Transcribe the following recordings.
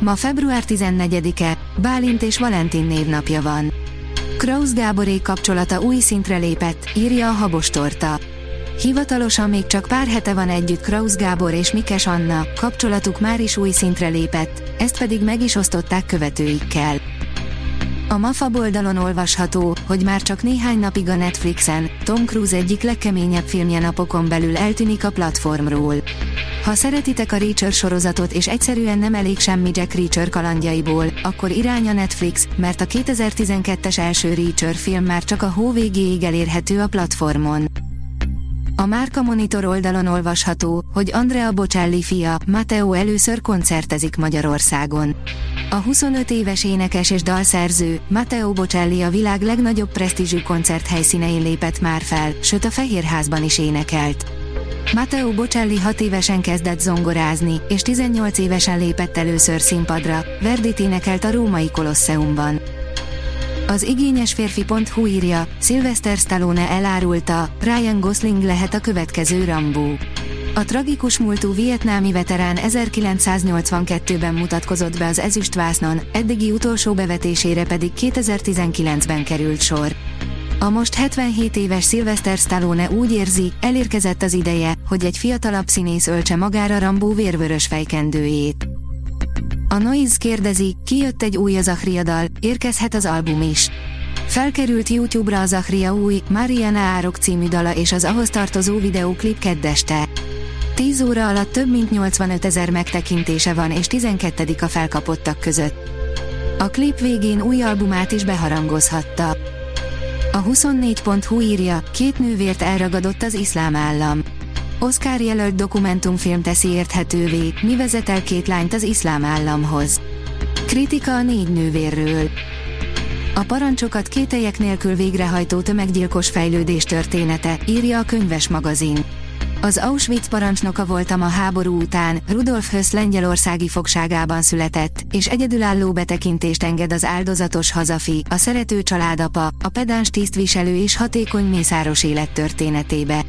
Ma február 14-e, Bálint és Valentin névnapja van. Krausz Gáborék kapcsolata új szintre lépett, írja a Habostorta. Hivatalosan még csak pár hete van együtt Krausz Gábor és Mikes Anna, kapcsolatuk már is új szintre lépett, ezt pedig meg is osztották követőikkel. A MAFA oldalon olvasható, hogy már csak néhány napig a Netflixen, Tom Cruise egyik legkeményebb filmje napokon belül eltűnik a platformról. Ha szeretitek a Reacher sorozatot és egyszerűen nem elég semmi Jack Reacher kalandjaiból, akkor irány a Netflix, mert a 2012-es első Reacher film már csak a hó végéig elérhető a platformon. A Márka Monitor oldalon olvasható, hogy Andrea Bocelli fia, Matteo először koncertezik Magyarországon. A 25 éves énekes és dalszerző, Matteo Bocelli a világ legnagyobb presztízsű koncerthelyszínein lépett már fel, sőt a Fehérházban is énekelt. Matteo Bocelli 6 évesen kezdett zongorázni, és 18 évesen lépett először színpadra, Verdit énekelt a római Kolosseumban. Az igényes férfi.hu írja, Sylvester Stallone elárulta, Ryan Gosling lehet a következő Rambo. A tragikus múltú vietnámi veterán 1982-ben mutatkozott be az ezüstvásznon, eddigi utolsó bevetésére pedig 2019-ben került sor. A most 77 éves Sylvester Stallone úgy érzi, elérkezett az ideje, hogy egy fiatalabb színész öltse magára Rambó vérvörös fejkendőjét. A Noise kérdezi, kijött egy új az Achria dal, érkezhet az album is. Felkerült YouTube-ra az Achria új, Mariana Árok című dala és az ahhoz tartozó videóklip keddeste. 10 óra alatt több mint 85 ezer megtekintése van és 12 a felkapottak között. A klip végén új albumát is beharangozhatta. A 24.hu írja, két nővért elragadott az iszlám állam. Oscar jelölt dokumentumfilm teszi érthetővé, mi vezet el két lányt az iszlám államhoz. Kritika a négy nővérről. A parancsokat kételyek nélkül végrehajtó tömeggyilkos fejlődés története, írja a könyves magazin. Az Auschwitz parancsnoka voltam a háború után, Rudolf Hösz lengyelországi fogságában született, és egyedülálló betekintést enged az áldozatos hazafi, a szerető családapa, a pedáns tisztviselő és hatékony mészáros élet történetébe.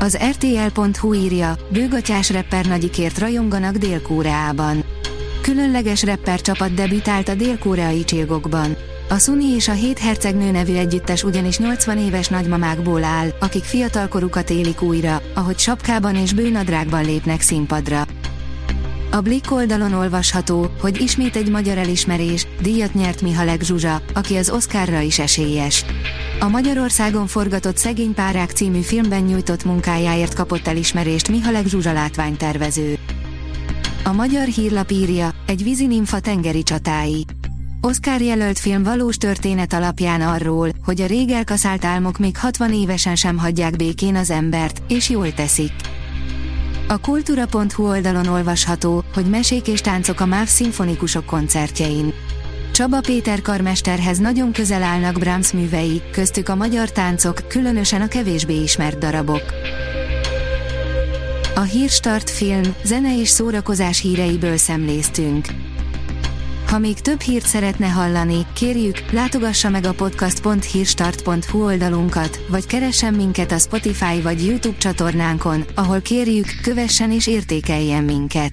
Az RTL.hu írja, bőgatyás repper nagyikért rajonganak Dél-Koreában. Különleges rapper csapat debütált a dél-koreai csillgokban. A Suni és a Hét Hercegnő nevű együttes ugyanis 80 éves nagymamákból áll, akik fiatalkorukat élik újra, ahogy sapkában és bőnadrágban lépnek színpadra. A Blick oldalon olvasható, hogy ismét egy magyar elismerés, díjat nyert Mihalek Zsuzsa, aki az Oscarra is esélyes. A Magyarországon forgatott Szegény Párák című filmben nyújtott munkájáért kapott elismerést Mihalek Zsuzsa látványtervező. A magyar hírlap írja, egy vízinimfa tengeri csatái. Oscar jelölt film valós történet alapján arról, hogy a rég elkaszált álmok még 60 évesen sem hagyják békén az embert, és jól teszik. A kultúra.hu oldalon olvasható, hogy mesék és táncok a MÁV szimfonikusok koncertjein. Csaba Péter karmesterhez nagyon közel állnak Brahms művei, köztük a magyar táncok, különösen a kevésbé ismert darabok. A Hírstart film, zene és szórakozás híreiből szemléztünk. Ha még több hírt szeretne hallani, kérjük, látogassa meg a podcast.hírstart.hu oldalunkat, vagy keressen minket a Spotify vagy YouTube csatornánkon, ahol kérjük, kövessen és értékeljen minket.